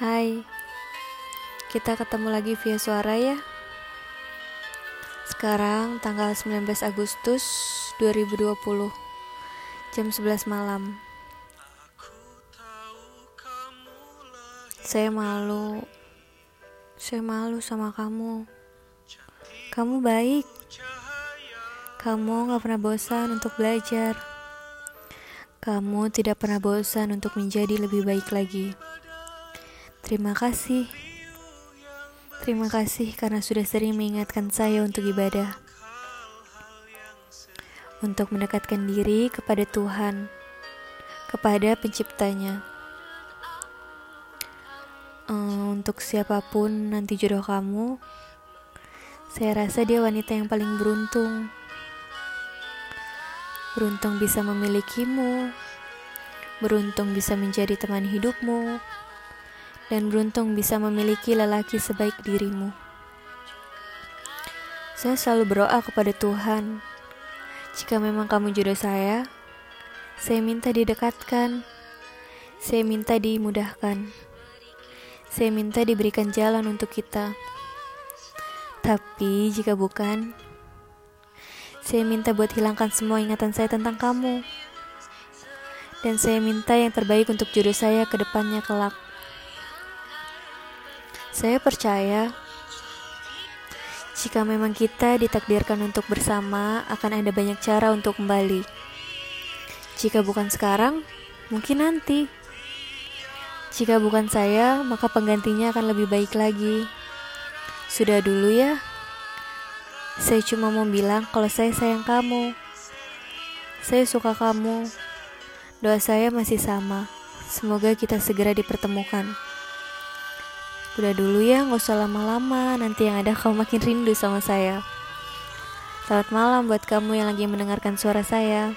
Hai, kita ketemu lagi via suara ya. Sekarang tanggal 19 Agustus 2020, jam 11 malam. Saya malu, saya malu sama kamu. Kamu baik, kamu gak pernah bosan untuk belajar. Kamu tidak pernah bosan untuk menjadi lebih baik lagi. Terima kasih. Terima kasih karena sudah sering mengingatkan saya untuk ibadah. Untuk mendekatkan diri kepada Tuhan, kepada penciptanya. Uh, untuk siapa pun nanti jodoh kamu, saya rasa dia wanita yang paling beruntung. Beruntung bisa memilikimu, beruntung bisa menjadi teman hidupmu, dan beruntung bisa memiliki lelaki sebaik dirimu. Saya selalu berdoa kepada Tuhan, jika memang kamu jodoh saya, saya minta didekatkan, saya minta dimudahkan, saya minta diberikan jalan untuk kita. Tapi jika bukan, saya minta buat hilangkan semua ingatan saya tentang kamu. Dan saya minta yang terbaik untuk jodoh saya ke depannya kelak. Saya percaya jika memang kita ditakdirkan untuk bersama, akan ada banyak cara untuk kembali. Jika bukan sekarang, mungkin nanti. Jika bukan saya, maka penggantinya akan lebih baik lagi. Sudah dulu ya. Saya cuma mau bilang kalau saya sayang kamu. Saya suka kamu. Doa saya masih sama. Semoga kita segera dipertemukan. Udah dulu ya, nggak usah lama-lama. Nanti yang ada kamu makin rindu sama saya. Selamat malam buat kamu yang lagi mendengarkan suara saya.